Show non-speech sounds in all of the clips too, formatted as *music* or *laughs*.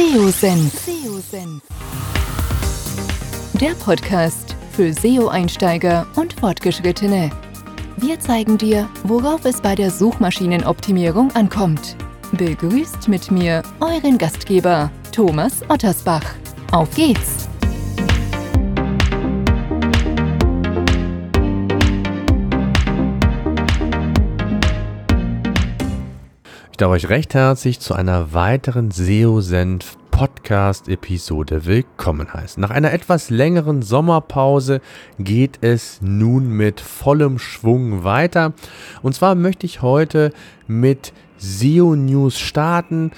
SEO-Senf. Der Podcast für SEO-Einsteiger und Fortgeschrittene. Wir zeigen dir, worauf es bei der Suchmaschinenoptimierung ankommt. Begrüßt mit mir euren Gastgeber Thomas Ottersbach. Auf geht's! Ich darf euch recht herzlich zu einer weiteren SEO-Senf Podcast-Episode willkommen heißen. Nach einer etwas längeren Sommerpause geht es nun mit vollem Schwung weiter. Und zwar möchte ich heute mit SEO News starten,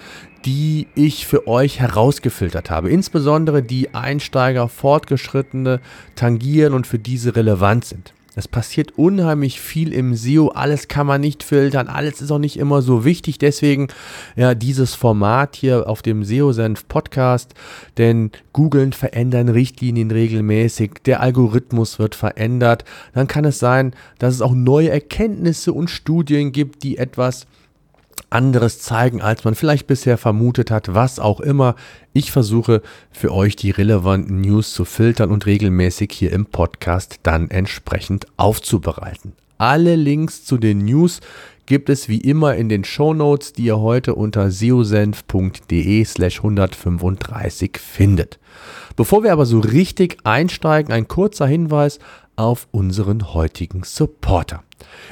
die ich für euch herausgefiltert habe. Insbesondere die Einsteiger, Fortgeschrittene tangieren und für diese relevant sind. Es passiert unheimlich viel im SEO, alles kann man nicht filtern, alles ist auch nicht immer so wichtig. Deswegen ja dieses Format hier auf dem SEO-Senf Podcast, denn Googlen verändern Richtlinien regelmäßig, der Algorithmus wird verändert. Dann kann es sein, dass es auch neue Erkenntnisse und Studien gibt, die etwas anderes zeigen, als man vielleicht bisher vermutet hat, was auch immer. Ich versuche für euch die relevanten News zu filtern und regelmäßig hier im Podcast dann entsprechend aufzubereiten. Alle Links zu den News gibt es wie immer in den Show Notes, die ihr heute unter seosenf.de slash 135 findet. Bevor wir aber so richtig einsteigen, ein kurzer Hinweis auf unseren heutigen Supporter.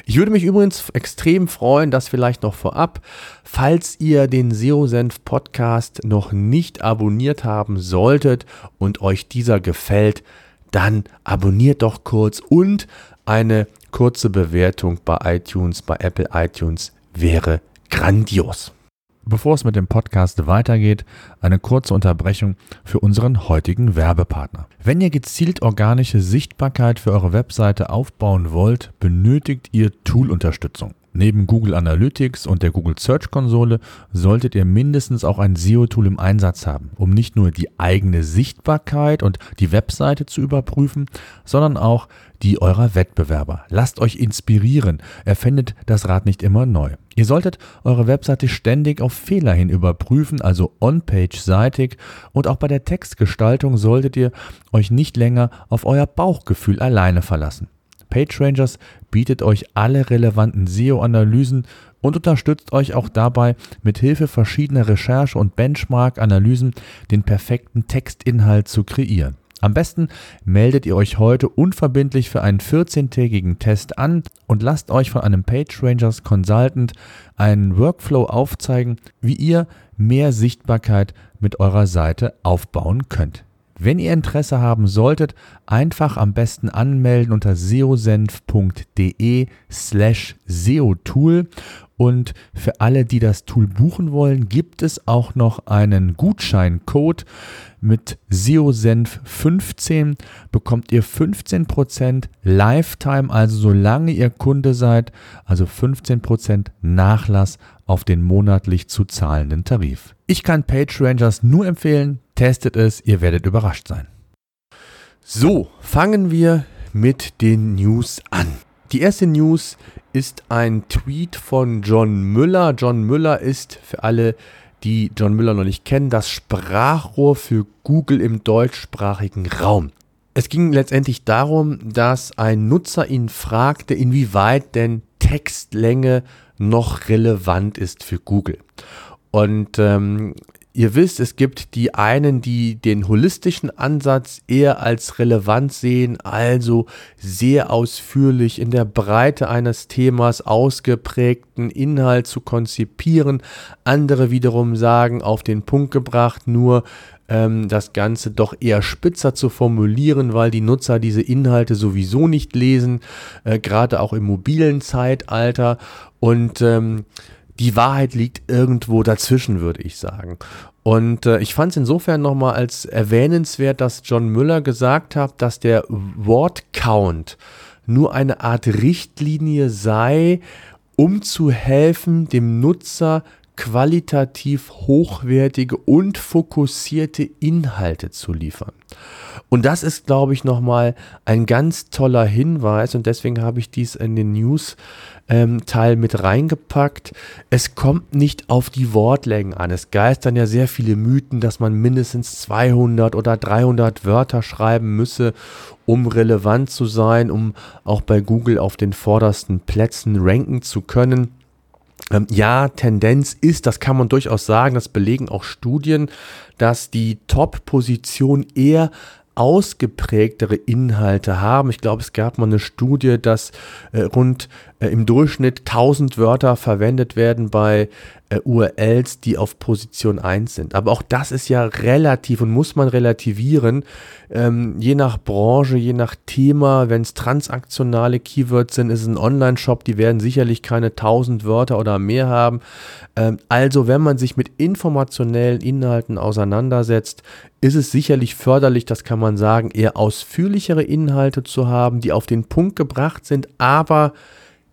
Ich würde mich übrigens extrem freuen, dass vielleicht noch vorab, falls ihr den SEO-Senf Podcast noch nicht abonniert haben solltet und euch dieser gefällt, dann abonniert doch kurz und eine kurze Bewertung bei iTunes, bei Apple iTunes wäre grandios. Bevor es mit dem Podcast weitergeht, eine kurze Unterbrechung für unseren heutigen Werbepartner. Wenn ihr gezielt organische Sichtbarkeit für eure Webseite aufbauen wollt, benötigt ihr Toolunterstützung. Neben Google Analytics und der Google Search Konsole solltet ihr mindestens auch ein SEO-Tool im Einsatz haben, um nicht nur die eigene Sichtbarkeit und die Webseite zu überprüfen, sondern auch die eurer Wettbewerber. Lasst euch inspirieren, erfindet das Rad nicht immer neu. Ihr solltet eure Webseite ständig auf Fehler hin überprüfen, also on-page-seitig und auch bei der Textgestaltung solltet ihr euch nicht länger auf euer Bauchgefühl alleine verlassen. PageRangers bietet euch alle relevanten SEO-Analysen und unterstützt euch auch dabei, mit Hilfe verschiedener Recherche- und Benchmark-Analysen den perfekten Textinhalt zu kreieren. Am besten meldet ihr euch heute unverbindlich für einen 14-tägigen Test an und lasst euch von einem PageRangers Consultant einen Workflow aufzeigen, wie ihr mehr Sichtbarkeit mit eurer Seite aufbauen könnt. Wenn ihr Interesse haben solltet, einfach am besten anmelden unter seosenf.de slash seotool. Und für alle, die das Tool buchen wollen, gibt es auch noch einen Gutscheincode mit SEOsenf15 bekommt ihr 15% Lifetime, also solange ihr Kunde seid, also 15% Nachlass auf den monatlich zu zahlenden Tarif. Ich kann PageRangers nur empfehlen, testet es, ihr werdet überrascht sein. So, fangen wir mit den News an. Die erste News ist ein Tweet von John Müller. John Müller ist für alle, die John Müller noch nicht kennen, das Sprachrohr für Google im deutschsprachigen Raum. Es ging letztendlich darum, dass ein Nutzer ihn fragte, inwieweit denn Textlänge noch relevant ist für Google. Und ähm, Ihr wisst, es gibt die einen, die den holistischen Ansatz eher als relevant sehen, also sehr ausführlich in der Breite eines Themas ausgeprägten Inhalt zu konzipieren. Andere wiederum sagen, auf den Punkt gebracht, nur ähm, das Ganze doch eher spitzer zu formulieren, weil die Nutzer diese Inhalte sowieso nicht lesen, äh, gerade auch im mobilen Zeitalter. Und ähm, die Wahrheit liegt irgendwo dazwischen, würde ich sagen. Und äh, ich fand es insofern nochmal als erwähnenswert, dass John Müller gesagt hat, dass der Wortcount nur eine Art Richtlinie sei, um zu helfen, dem Nutzer qualitativ hochwertige und fokussierte Inhalte zu liefern. Und das ist, glaube ich, nochmal ein ganz toller Hinweis und deswegen habe ich dies in den News ähm, Teil mit reingepackt. Es kommt nicht auf die Wortlängen an. Es geistern ja sehr viele Mythen, dass man mindestens 200 oder 300 Wörter schreiben müsse, um relevant zu sein, um auch bei Google auf den vordersten Plätzen ranken zu können. Ähm, ja, Tendenz ist, das kann man durchaus sagen, das belegen auch Studien, dass die Top-Position eher ausgeprägtere Inhalte haben. Ich glaube, es gab mal eine Studie, dass äh, rund äh, im Durchschnitt 1000 Wörter verwendet werden bei äh, URLs, die auf Position 1 sind. Aber auch das ist ja relativ und muss man relativieren, ähm, je nach Branche, je nach Thema. Wenn es transaktionale Keywords sind, ist es ein Online-Shop, die werden sicherlich keine 1000 Wörter oder mehr haben. Ähm, also, wenn man sich mit informationellen Inhalten auseinandersetzt, ist es sicherlich förderlich, das kann man sagen, eher ausführlichere Inhalte zu haben, die auf den Punkt gebracht sind, aber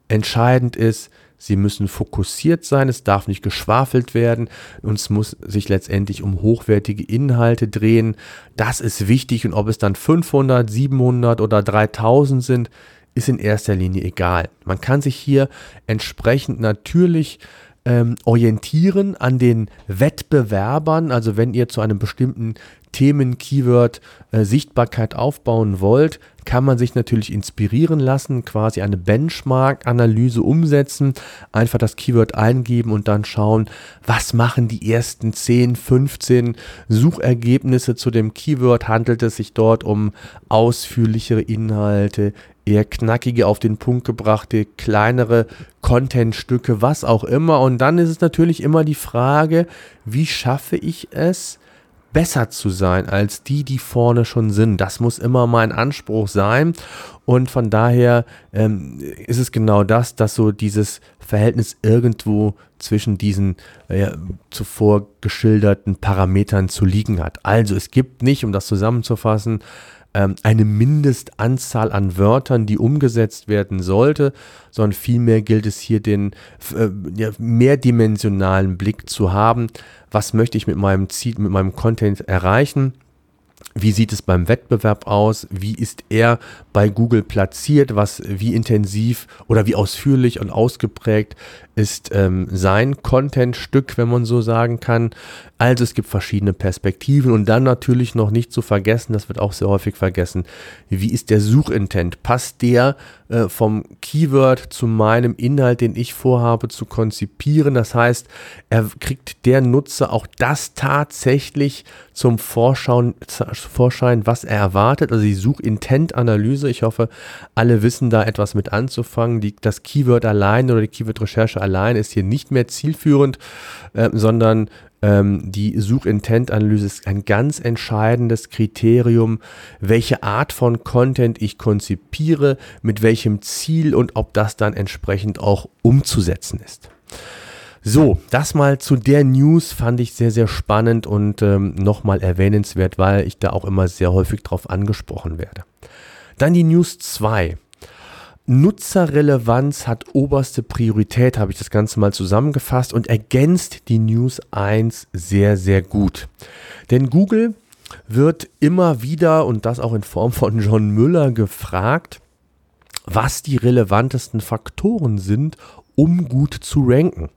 entscheidend ist, Sie müssen fokussiert sein, es darf nicht geschwafelt werden und es muss sich letztendlich um hochwertige Inhalte drehen. Das ist wichtig und ob es dann 500, 700 oder 3000 sind, ist in erster Linie egal. Man kann sich hier entsprechend natürlich ähm, orientieren an den Wettbewerbern. Also wenn ihr zu einem bestimmten Themen, Keyword, äh, Sichtbarkeit aufbauen wollt, kann man sich natürlich inspirieren lassen, quasi eine Benchmark-Analyse umsetzen, einfach das Keyword eingeben und dann schauen, was machen die ersten 10, 15 Suchergebnisse zu dem Keyword. Handelt es sich dort um ausführlichere Inhalte, eher knackige, auf den Punkt gebrachte, kleinere Contentstücke, was auch immer. Und dann ist es natürlich immer die Frage, wie schaffe ich es, besser zu sein als die, die vorne schon sind. Das muss immer mein Anspruch sein. Und von daher ähm, ist es genau das, dass so dieses Verhältnis irgendwo zwischen diesen äh, zuvor geschilderten Parametern zu liegen hat. Also es gibt nicht, um das zusammenzufassen, ähm, eine Mindestanzahl an Wörtern, die umgesetzt werden sollte, sondern vielmehr gilt es hier den äh, ja, mehrdimensionalen Blick zu haben. Was möchte ich mit meinem Ziel, mit meinem Content erreichen? Wie sieht es beim Wettbewerb aus? Wie ist er bei Google platziert? Was, wie intensiv oder wie ausführlich und ausgeprägt ist ähm, sein Contentstück, wenn man so sagen kann? Also es gibt verschiedene Perspektiven und dann natürlich noch nicht zu vergessen, das wird auch sehr häufig vergessen, wie ist der Suchintent? Passt der äh, vom Keyword zu meinem Inhalt, den ich vorhabe zu konzipieren? Das heißt, er kriegt der Nutzer auch das tatsächlich zum Vorschein, was er erwartet, also die Suchintent-Analyse. Ich hoffe, alle wissen da etwas mit anzufangen. Die, das Keyword allein oder die Keyword-Recherche allein ist hier nicht mehr zielführend, äh, sondern ähm, die Suchintent-Analyse ist ein ganz entscheidendes Kriterium, welche Art von Content ich konzipiere, mit welchem Ziel und ob das dann entsprechend auch umzusetzen ist. So, das mal zu der News fand ich sehr, sehr spannend und ähm, nochmal erwähnenswert, weil ich da auch immer sehr häufig drauf angesprochen werde. Dann die News 2. Nutzerrelevanz hat oberste Priorität, habe ich das Ganze mal zusammengefasst und ergänzt die News 1 sehr, sehr gut. Denn Google wird immer wieder, und das auch in Form von John Müller, gefragt, was die relevantesten Faktoren sind, um gut zu ranken.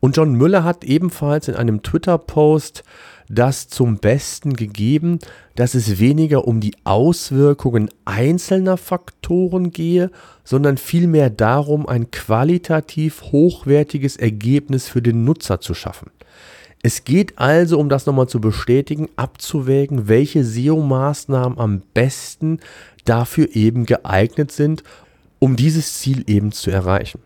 Und John Müller hat ebenfalls in einem Twitter-Post das zum Besten gegeben, dass es weniger um die Auswirkungen einzelner Faktoren gehe, sondern vielmehr darum, ein qualitativ hochwertiges Ergebnis für den Nutzer zu schaffen. Es geht also, um das nochmal zu bestätigen, abzuwägen, welche SEO-Maßnahmen am besten dafür eben geeignet sind, um dieses Ziel eben zu erreichen.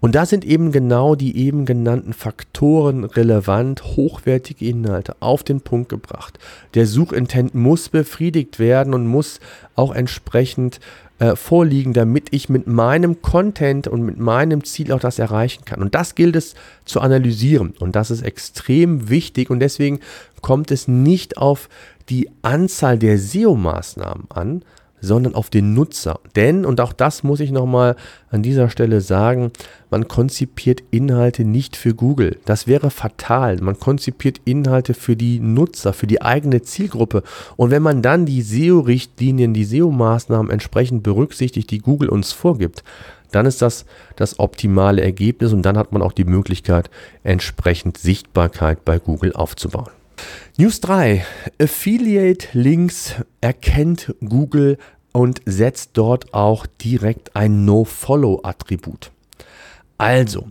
Und da sind eben genau die eben genannten Faktoren relevant, hochwertige Inhalte auf den Punkt gebracht. Der Suchintent muss befriedigt werden und muss auch entsprechend äh, vorliegen, damit ich mit meinem Content und mit meinem Ziel auch das erreichen kann. Und das gilt es zu analysieren. Und das ist extrem wichtig. Und deswegen kommt es nicht auf die Anzahl der SEO-Maßnahmen an, sondern auf den Nutzer. Denn, und auch das muss ich nochmal an dieser Stelle sagen, man konzipiert Inhalte nicht für Google. Das wäre fatal. Man konzipiert Inhalte für die Nutzer, für die eigene Zielgruppe. Und wenn man dann die SEO-Richtlinien, die SEO-Maßnahmen entsprechend berücksichtigt, die Google uns vorgibt, dann ist das das optimale Ergebnis und dann hat man auch die Möglichkeit, entsprechend Sichtbarkeit bei Google aufzubauen. News 3. Affiliate Links erkennt Google und setzt dort auch direkt ein No-Follow-Attribut. Also,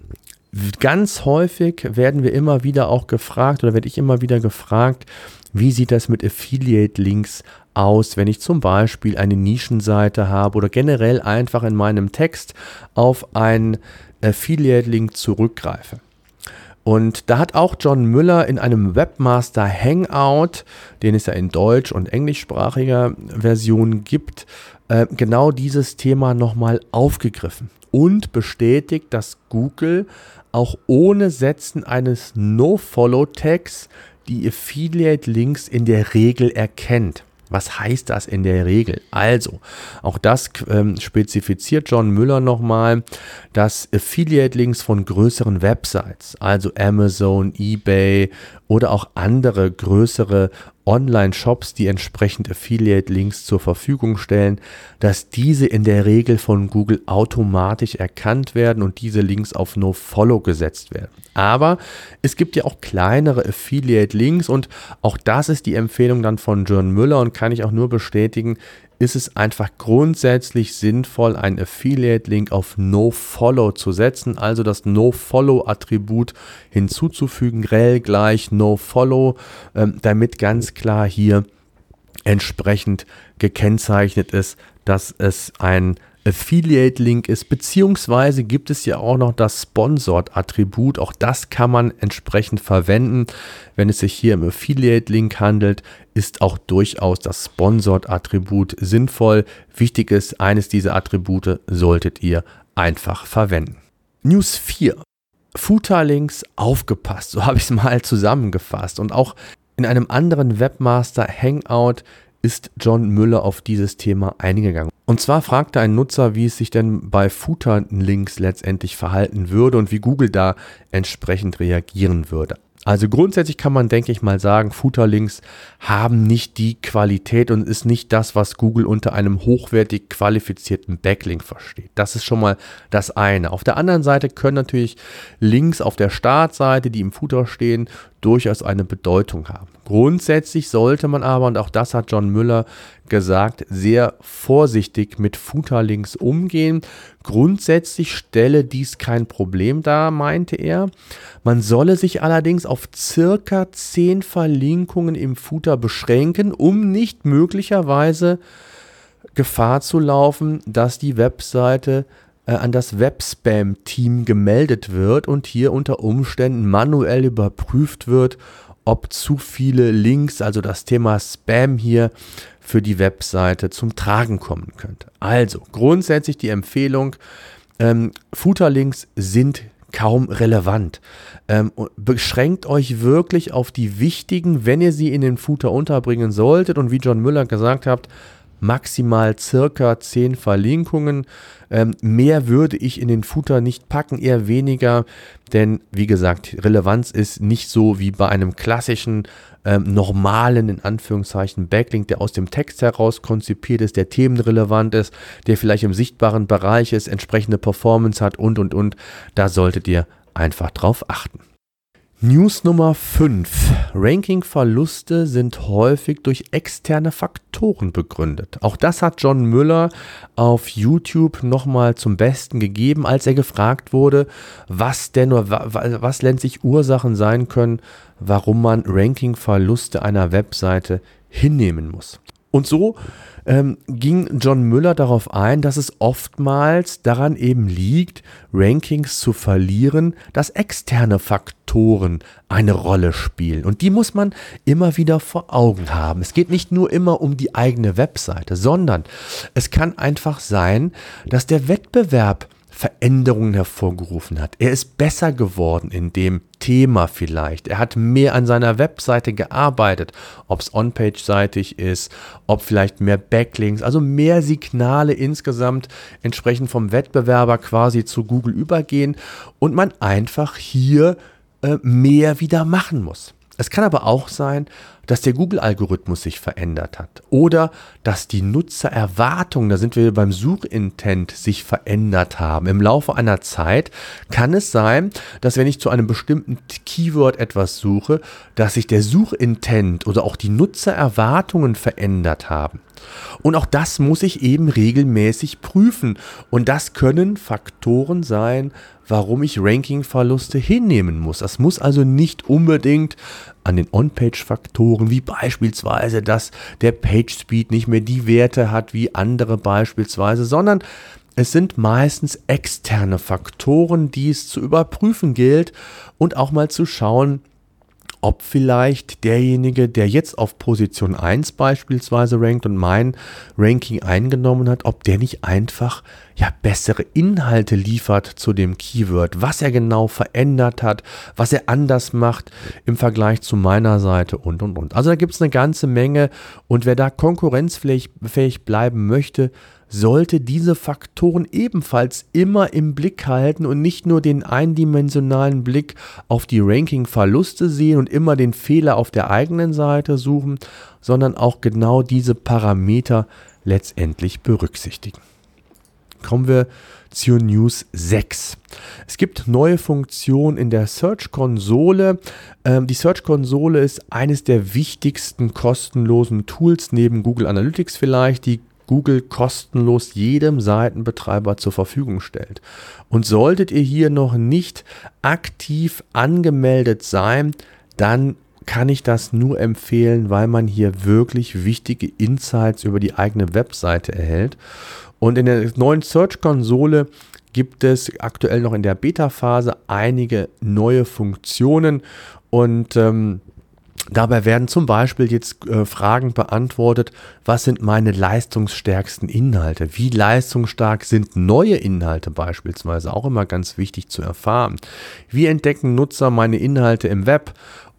ganz häufig werden wir immer wieder auch gefragt oder werde ich immer wieder gefragt, wie sieht das mit Affiliate-Links aus, wenn ich zum Beispiel eine Nischenseite habe oder generell einfach in meinem Text auf einen Affiliate-Link zurückgreife. Und da hat auch John Müller in einem Webmaster Hangout, den es ja in deutsch- und englischsprachiger Version gibt, äh, genau dieses Thema nochmal aufgegriffen und bestätigt, dass Google auch ohne Setzen eines No-Follow-Tags die Affiliate-Links in der Regel erkennt. Was heißt das in der Regel? Also, auch das ähm, spezifiziert John Müller nochmal, dass Affiliate-Links von größeren Websites, also Amazon, eBay oder auch andere größere Online-Shops, die entsprechend Affiliate-Links zur Verfügung stellen, dass diese in der Regel von Google automatisch erkannt werden und diese Links auf No-Follow gesetzt werden. Aber es gibt ja auch kleinere Affiliate-Links und auch das ist die Empfehlung dann von John Müller und kann ich auch nur bestätigen, ist es einfach grundsätzlich sinnvoll, einen Affiliate-Link auf No-Follow zu setzen, also das No-Follow-Attribut hinzuzufügen, rel gleich No-Follow, ähm, damit ganz klar hier entsprechend gekennzeichnet ist, dass es ein Affiliate-Link ist, beziehungsweise gibt es ja auch noch das Sponsored-Attribut. Auch das kann man entsprechend verwenden. Wenn es sich hier im Affiliate-Link handelt, ist auch durchaus das Sponsored-Attribut sinnvoll. Wichtig ist, eines dieser Attribute solltet ihr einfach verwenden. News 4. Footer-Links aufgepasst, so habe ich es mal *laughs* zusammengefasst. Und auch in einem anderen Webmaster Hangout ist John Müller auf dieses Thema eingegangen. Und zwar fragte ein Nutzer, wie es sich denn bei Footer-Links letztendlich verhalten würde und wie Google da entsprechend reagieren würde. Also grundsätzlich kann man, denke ich mal, sagen, Footerlinks haben nicht die Qualität und ist nicht das, was Google unter einem hochwertig qualifizierten Backlink versteht. Das ist schon mal das eine. Auf der anderen Seite können natürlich Links auf der Startseite, die im Footer stehen, durchaus eine Bedeutung haben. Grundsätzlich sollte man aber, und auch das hat John Müller gesagt, sehr vorsichtig mit Footerlinks umgehen. Grundsätzlich stelle dies kein Problem dar, meinte er. Man solle sich allerdings auf circa 10 Verlinkungen im Footer beschränken, um nicht möglicherweise Gefahr zu laufen, dass die Webseite äh, an das Webspam-Team gemeldet wird und hier unter Umständen manuell überprüft wird, ob zu viele Links, also das Thema Spam hier für die Webseite zum Tragen kommen könnte. Also grundsätzlich die Empfehlung, ähm, Footerlinks sind kaum relevant. Ähm, beschränkt euch wirklich auf die wichtigen, wenn ihr sie in den Footer unterbringen solltet und wie John Müller gesagt hat, maximal circa 10 Verlinkungen. Ähm, mehr würde ich in den Footer nicht packen, eher weniger, denn wie gesagt, Relevanz ist nicht so wie bei einem klassischen ähm, normalen, in Anführungszeichen, Backlink, der aus dem Text heraus konzipiert ist, der themenrelevant ist, der vielleicht im sichtbaren Bereich ist, entsprechende Performance hat und, und, und. Da solltet ihr einfach drauf achten. News Nummer 5. Ranking-Verluste sind häufig durch externe Faktoren begründet. Auch das hat John Müller auf YouTube nochmal zum Besten gegeben, als er gefragt wurde, was denn oder was letztlich Ursachen sein können, warum man Ranking-Verluste einer Webseite hinnehmen muss. Und so ähm, ging John Müller darauf ein, dass es oftmals daran eben liegt, Rankings zu verlieren, dass externe Faktoren eine Rolle spielen. Und die muss man immer wieder vor Augen haben. Es geht nicht nur immer um die eigene Webseite, sondern es kann einfach sein, dass der Wettbewerb Veränderungen hervorgerufen hat. Er ist besser geworden in dem Thema vielleicht. Er hat mehr an seiner Webseite gearbeitet, ob es on-page-seitig ist, ob vielleicht mehr Backlinks, also mehr Signale insgesamt entsprechend vom Wettbewerber quasi zu Google übergehen und man einfach hier äh, mehr wieder machen muss. Es kann aber auch sein, dass der Google-Algorithmus sich verändert hat oder dass die Nutzererwartungen, da sind wir beim Suchintent, sich verändert haben. Im Laufe einer Zeit kann es sein, dass wenn ich zu einem bestimmten Keyword etwas suche, dass sich der Suchintent oder auch die Nutzererwartungen verändert haben. Und auch das muss ich eben regelmäßig prüfen. Und das können Faktoren sein, warum ich Rankingverluste hinnehmen muss. Das muss also nicht unbedingt an den On-Page-Faktoren, wie beispielsweise, dass der Page-Speed nicht mehr die Werte hat wie andere beispielsweise, sondern es sind meistens externe Faktoren, die es zu überprüfen gilt und auch mal zu schauen, ob vielleicht derjenige, der jetzt auf Position 1 beispielsweise rankt und mein Ranking eingenommen hat, ob der nicht einfach ja bessere Inhalte liefert zu dem Keyword, was er genau verändert hat, was er anders macht im Vergleich zu meiner Seite und und und. Also da gibt es eine ganze Menge und wer da konkurrenzfähig bleiben möchte, sollte diese Faktoren ebenfalls immer im Blick halten und nicht nur den eindimensionalen Blick auf die Ranking-Verluste sehen und immer den Fehler auf der eigenen Seite suchen, sondern auch genau diese Parameter letztendlich berücksichtigen. Kommen wir zur News 6. Es gibt neue Funktionen in der Search-Konsole. Ähm, die Search-Konsole ist eines der wichtigsten kostenlosen Tools neben Google Analytics vielleicht, die Google kostenlos jedem Seitenbetreiber zur Verfügung stellt. Und solltet ihr hier noch nicht aktiv angemeldet sein, dann kann ich das nur empfehlen, weil man hier wirklich wichtige Insights über die eigene Webseite erhält. Und in der neuen Search-Konsole gibt es aktuell noch in der Beta-Phase einige neue Funktionen und ähm, Dabei werden zum Beispiel jetzt äh, Fragen beantwortet, was sind meine leistungsstärksten Inhalte? Wie leistungsstark sind neue Inhalte beispielsweise? Auch immer ganz wichtig zu erfahren. Wie entdecken Nutzer meine Inhalte im Web?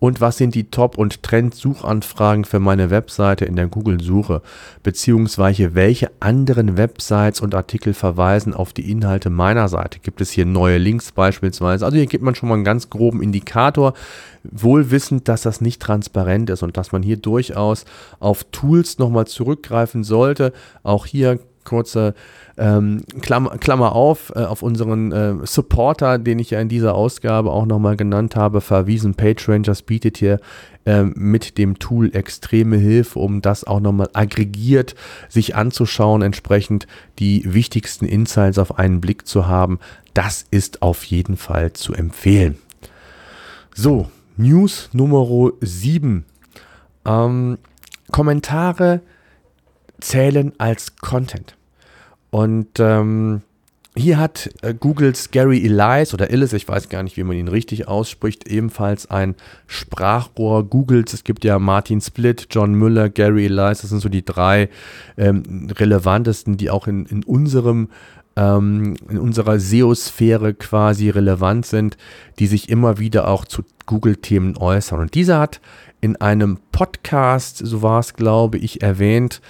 Und was sind die Top- und Trend-Suchanfragen für meine Webseite in der Google-Suche, beziehungsweise welche anderen Websites und Artikel verweisen auf die Inhalte meiner Seite. Gibt es hier neue Links beispielsweise? Also hier gibt man schon mal einen ganz groben Indikator, wohl wissend, dass das nicht transparent ist und dass man hier durchaus auf Tools nochmal zurückgreifen sollte. Auch hier kurze ähm, Klammer, Klammer auf, äh, auf unseren äh, Supporter, den ich ja in dieser Ausgabe auch nochmal genannt habe, verwiesen. PageRangers bietet hier ähm, mit dem Tool extreme Hilfe, um das auch nochmal aggregiert sich anzuschauen, entsprechend die wichtigsten Insights auf einen Blick zu haben. Das ist auf jeden Fall zu empfehlen. So, News Nummer 7. Ähm, Kommentare zählen als Content. Und ähm, hier hat äh, Googles Gary Elias oder Illis, ich weiß gar nicht, wie man ihn richtig ausspricht, ebenfalls ein Sprachrohr Googles. Es gibt ja Martin Split, John Müller, Gary Elias, das sind so die drei ähm, relevantesten, die auch in, in unserem ähm, in unserer SEO-Sphäre quasi relevant sind, die sich immer wieder auch zu Google-Themen äußern. Und dieser hat in einem Podcast, so war es glaube ich, erwähnt,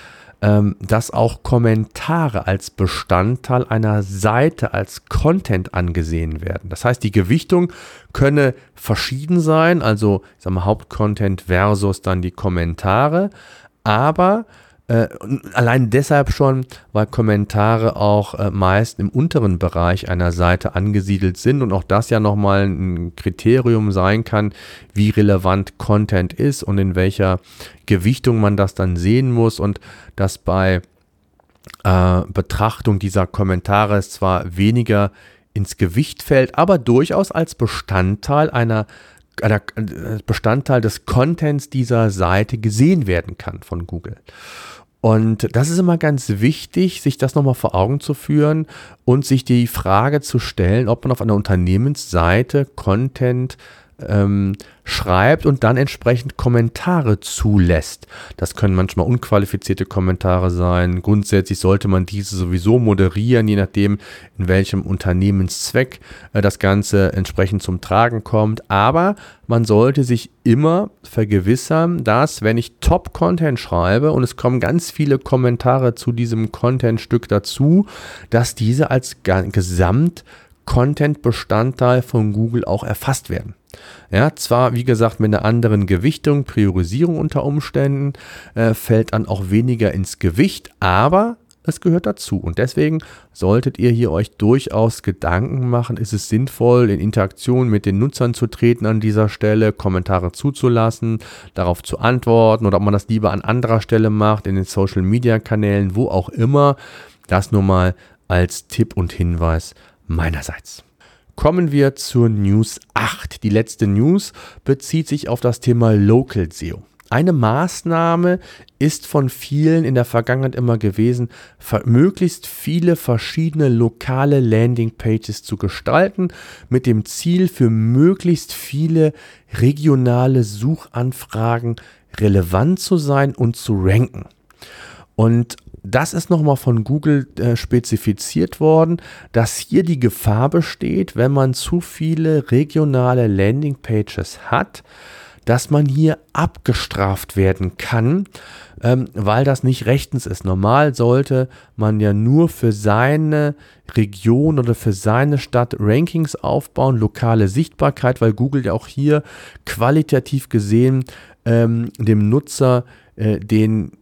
dass auch Kommentare als Bestandteil einer Seite als Content angesehen werden. Das heißt, die Gewichtung könne verschieden sein, also ich sag mal, Hauptcontent versus dann die Kommentare, aber äh, allein deshalb schon, weil Kommentare auch äh, meist im unteren Bereich einer Seite angesiedelt sind und auch das ja nochmal ein Kriterium sein kann, wie relevant Content ist und in welcher Gewichtung man das dann sehen muss und dass bei äh, Betrachtung dieser Kommentare es zwar weniger ins Gewicht fällt, aber durchaus als Bestandteil einer einer äh, Bestandteil des Contents dieser Seite gesehen werden kann von Google. Und das ist immer ganz wichtig, sich das nochmal vor Augen zu führen und sich die Frage zu stellen, ob man auf einer Unternehmensseite Content ähm, schreibt und dann entsprechend Kommentare zulässt. Das können manchmal unqualifizierte Kommentare sein. Grundsätzlich sollte man diese sowieso moderieren, je nachdem, in welchem Unternehmenszweck äh, das Ganze entsprechend zum Tragen kommt. Aber man sollte sich immer vergewissern, dass, wenn ich Top-Content schreibe und es kommen ganz viele Kommentare zu diesem Content-Stück dazu, dass diese als Gesamt Content-Bestandteil von Google auch erfasst werden. Ja, zwar wie gesagt mit einer anderen Gewichtung, Priorisierung unter Umständen, äh, fällt dann auch weniger ins Gewicht, aber es gehört dazu. Und deswegen solltet ihr hier euch durchaus Gedanken machen, ist es sinnvoll, in Interaktion mit den Nutzern zu treten an dieser Stelle, Kommentare zuzulassen, darauf zu antworten oder ob man das lieber an anderer Stelle macht, in den Social-Media-Kanälen, wo auch immer. Das nur mal als Tipp und Hinweis meinerseits. Kommen wir zur News 8. Die letzte News bezieht sich auf das Thema Local SEO. Eine Maßnahme ist von vielen in der Vergangenheit immer gewesen, möglichst viele verschiedene lokale Landingpages zu gestalten, mit dem Ziel für möglichst viele regionale Suchanfragen relevant zu sein und zu ranken. Und das ist nochmal von Google äh, spezifiziert worden, dass hier die Gefahr besteht, wenn man zu viele regionale Landingpages hat, dass man hier abgestraft werden kann, ähm, weil das nicht rechtens ist. Normal sollte man ja nur für seine Region oder für seine Stadt Rankings aufbauen, lokale Sichtbarkeit, weil Google ja auch hier qualitativ gesehen ähm, dem Nutzer äh, den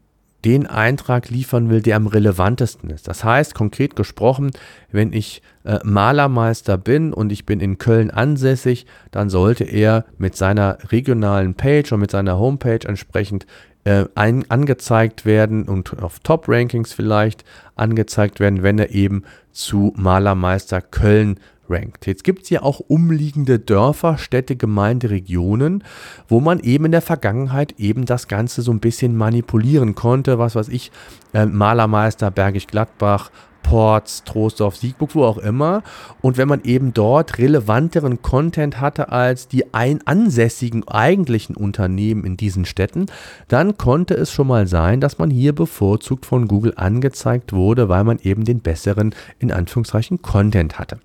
den Eintrag liefern will, der am relevantesten ist. Das heißt, konkret gesprochen, wenn ich äh, Malermeister bin und ich bin in Köln ansässig, dann sollte er mit seiner regionalen Page und mit seiner Homepage entsprechend äh, ein, angezeigt werden und auf Top-Rankings vielleicht angezeigt werden, wenn er eben zu Malermeister Köln rankt. Jetzt gibt es ja auch umliegende Dörfer, Städte, Gemeinde, Regionen, wo man eben in der Vergangenheit eben das Ganze so ein bisschen manipulieren konnte. Was weiß ich, äh, Malermeister, Bergisch Gladbach, Ports, Troisdorf, Siegburg, wo auch immer. Und wenn man eben dort relevanteren Content hatte als die ein ansässigen eigentlichen Unternehmen in diesen Städten, dann konnte es schon mal sein, dass man hier bevorzugt von Google angezeigt wurde, weil man eben den besseren, in Anführungszeichen, Content hatte.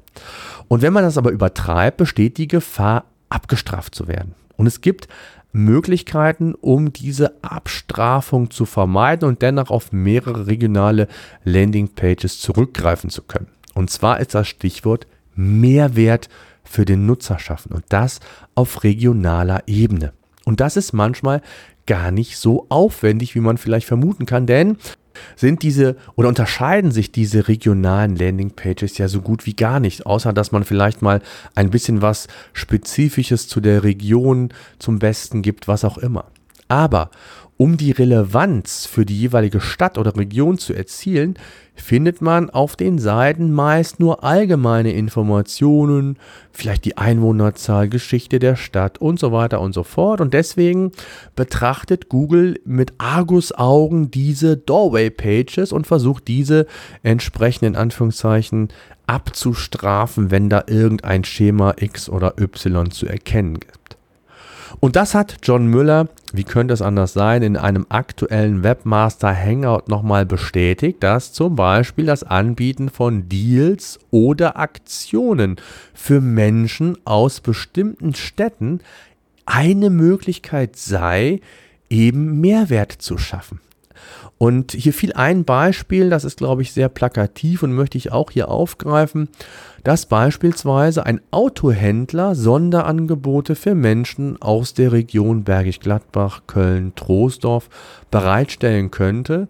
Und wenn man das aber übertreibt, besteht die Gefahr, abgestraft zu werden. Und es gibt Möglichkeiten, um diese Abstrafung zu vermeiden und dennoch auf mehrere regionale Landingpages zurückgreifen zu können. Und zwar ist das Stichwort Mehrwert für den Nutzer schaffen und das auf regionaler Ebene. Und das ist manchmal gar nicht so aufwendig, wie man vielleicht vermuten kann, denn sind diese oder unterscheiden sich diese regionalen Landingpages ja so gut wie gar nicht, außer dass man vielleicht mal ein bisschen was Spezifisches zu der Region zum Besten gibt, was auch immer. Aber um die Relevanz für die jeweilige Stadt oder Region zu erzielen, findet man auf den Seiten meist nur allgemeine Informationen, vielleicht die Einwohnerzahl, Geschichte der Stadt und so weiter und so fort. Und deswegen betrachtet Google mit Argus-Augen diese Doorway-Pages und versucht diese entsprechend in Anführungszeichen abzustrafen, wenn da irgendein Schema X oder Y zu erkennen gibt. Und das hat John Müller, wie könnte es anders sein, in einem aktuellen Webmaster Hangout nochmal bestätigt, dass zum Beispiel das Anbieten von Deals oder Aktionen für Menschen aus bestimmten Städten eine Möglichkeit sei, eben Mehrwert zu schaffen. Und hier fiel ein Beispiel, das ist, glaube ich, sehr plakativ und möchte ich auch hier aufgreifen, dass beispielsweise ein Autohändler Sonderangebote für Menschen aus der Region Bergisch Gladbach, Köln, Troisdorf bereitstellen könnte,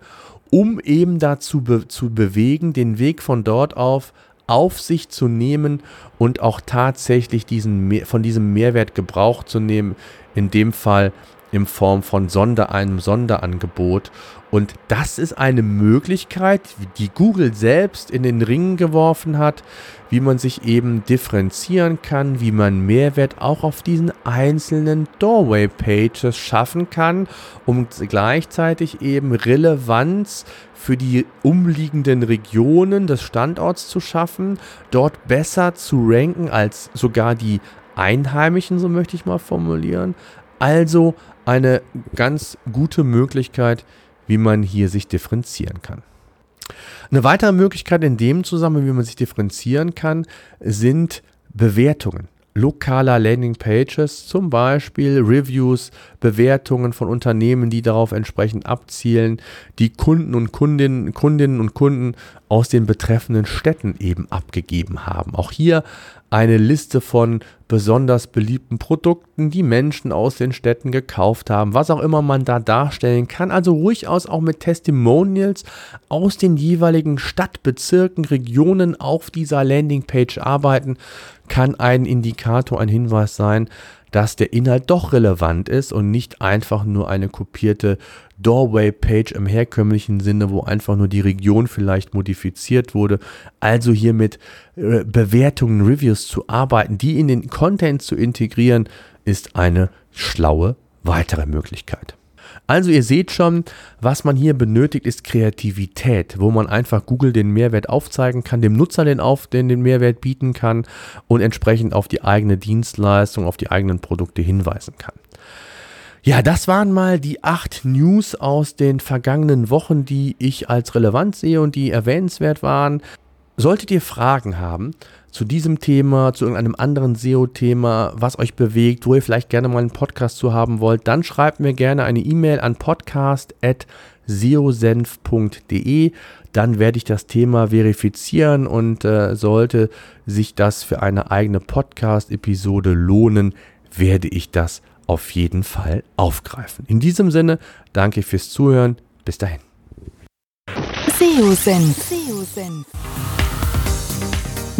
um eben dazu be zu bewegen, den Weg von dort auf auf sich zu nehmen und auch tatsächlich diesen, von diesem Mehrwert Gebrauch zu nehmen, in dem Fall in Form von Sonder, einem Sonderangebot. Und das ist eine Möglichkeit, die Google selbst in den Ring geworfen hat, wie man sich eben differenzieren kann, wie man Mehrwert auch auf diesen einzelnen Doorway-Pages schaffen kann, um gleichzeitig eben Relevanz für die umliegenden Regionen des Standorts zu schaffen, dort besser zu ranken als sogar die Einheimischen, so möchte ich mal formulieren. Also eine ganz gute Möglichkeit, wie man hier sich differenzieren kann. Eine weitere Möglichkeit in dem Zusammenhang, wie man sich differenzieren kann, sind Bewertungen lokaler Landingpages, zum Beispiel Reviews, Bewertungen von Unternehmen, die darauf entsprechend abzielen, die Kunden und Kundinnen, Kundinnen und Kunden aus den betreffenden Städten eben abgegeben haben. Auch hier eine Liste von besonders beliebten Produkten, die Menschen aus den Städten gekauft haben, was auch immer man da darstellen kann. Also ruhig aus auch mit Testimonials aus den jeweiligen Stadtbezirken, Regionen auf dieser Landingpage arbeiten, kann ein Indikator, ein Hinweis sein, dass der Inhalt doch relevant ist und nicht einfach nur eine kopierte Doorway-Page im herkömmlichen Sinne, wo einfach nur die Region vielleicht modifiziert wurde. Also hier mit äh, Bewertungen, Reviews zu arbeiten, die in den Content zu integrieren, ist eine schlaue weitere Möglichkeit. Also ihr seht schon, was man hier benötigt, ist Kreativität, wo man einfach Google den Mehrwert aufzeigen kann, dem Nutzer den, auf, den, den Mehrwert bieten kann und entsprechend auf die eigene Dienstleistung, auf die eigenen Produkte hinweisen kann. Ja, das waren mal die acht News aus den vergangenen Wochen, die ich als relevant sehe und die erwähnenswert waren. Solltet ihr Fragen haben zu diesem Thema, zu irgendeinem anderen SEO-Thema, was euch bewegt, wo ihr vielleicht gerne mal einen Podcast zu haben wollt, dann schreibt mir gerne eine E-Mail an podcast.seosenf.de. Dann werde ich das Thema verifizieren und äh, sollte sich das für eine eigene Podcast-Episode lohnen, werde ich das auf jeden Fall aufgreifen. In diesem Sinne, danke fürs Zuhören. Bis dahin. SEO-Senf.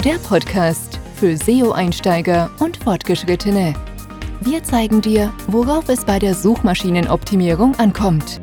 Der Podcast für SEO-Einsteiger und Fortgeschrittene. Wir zeigen dir, worauf es bei der Suchmaschinenoptimierung ankommt.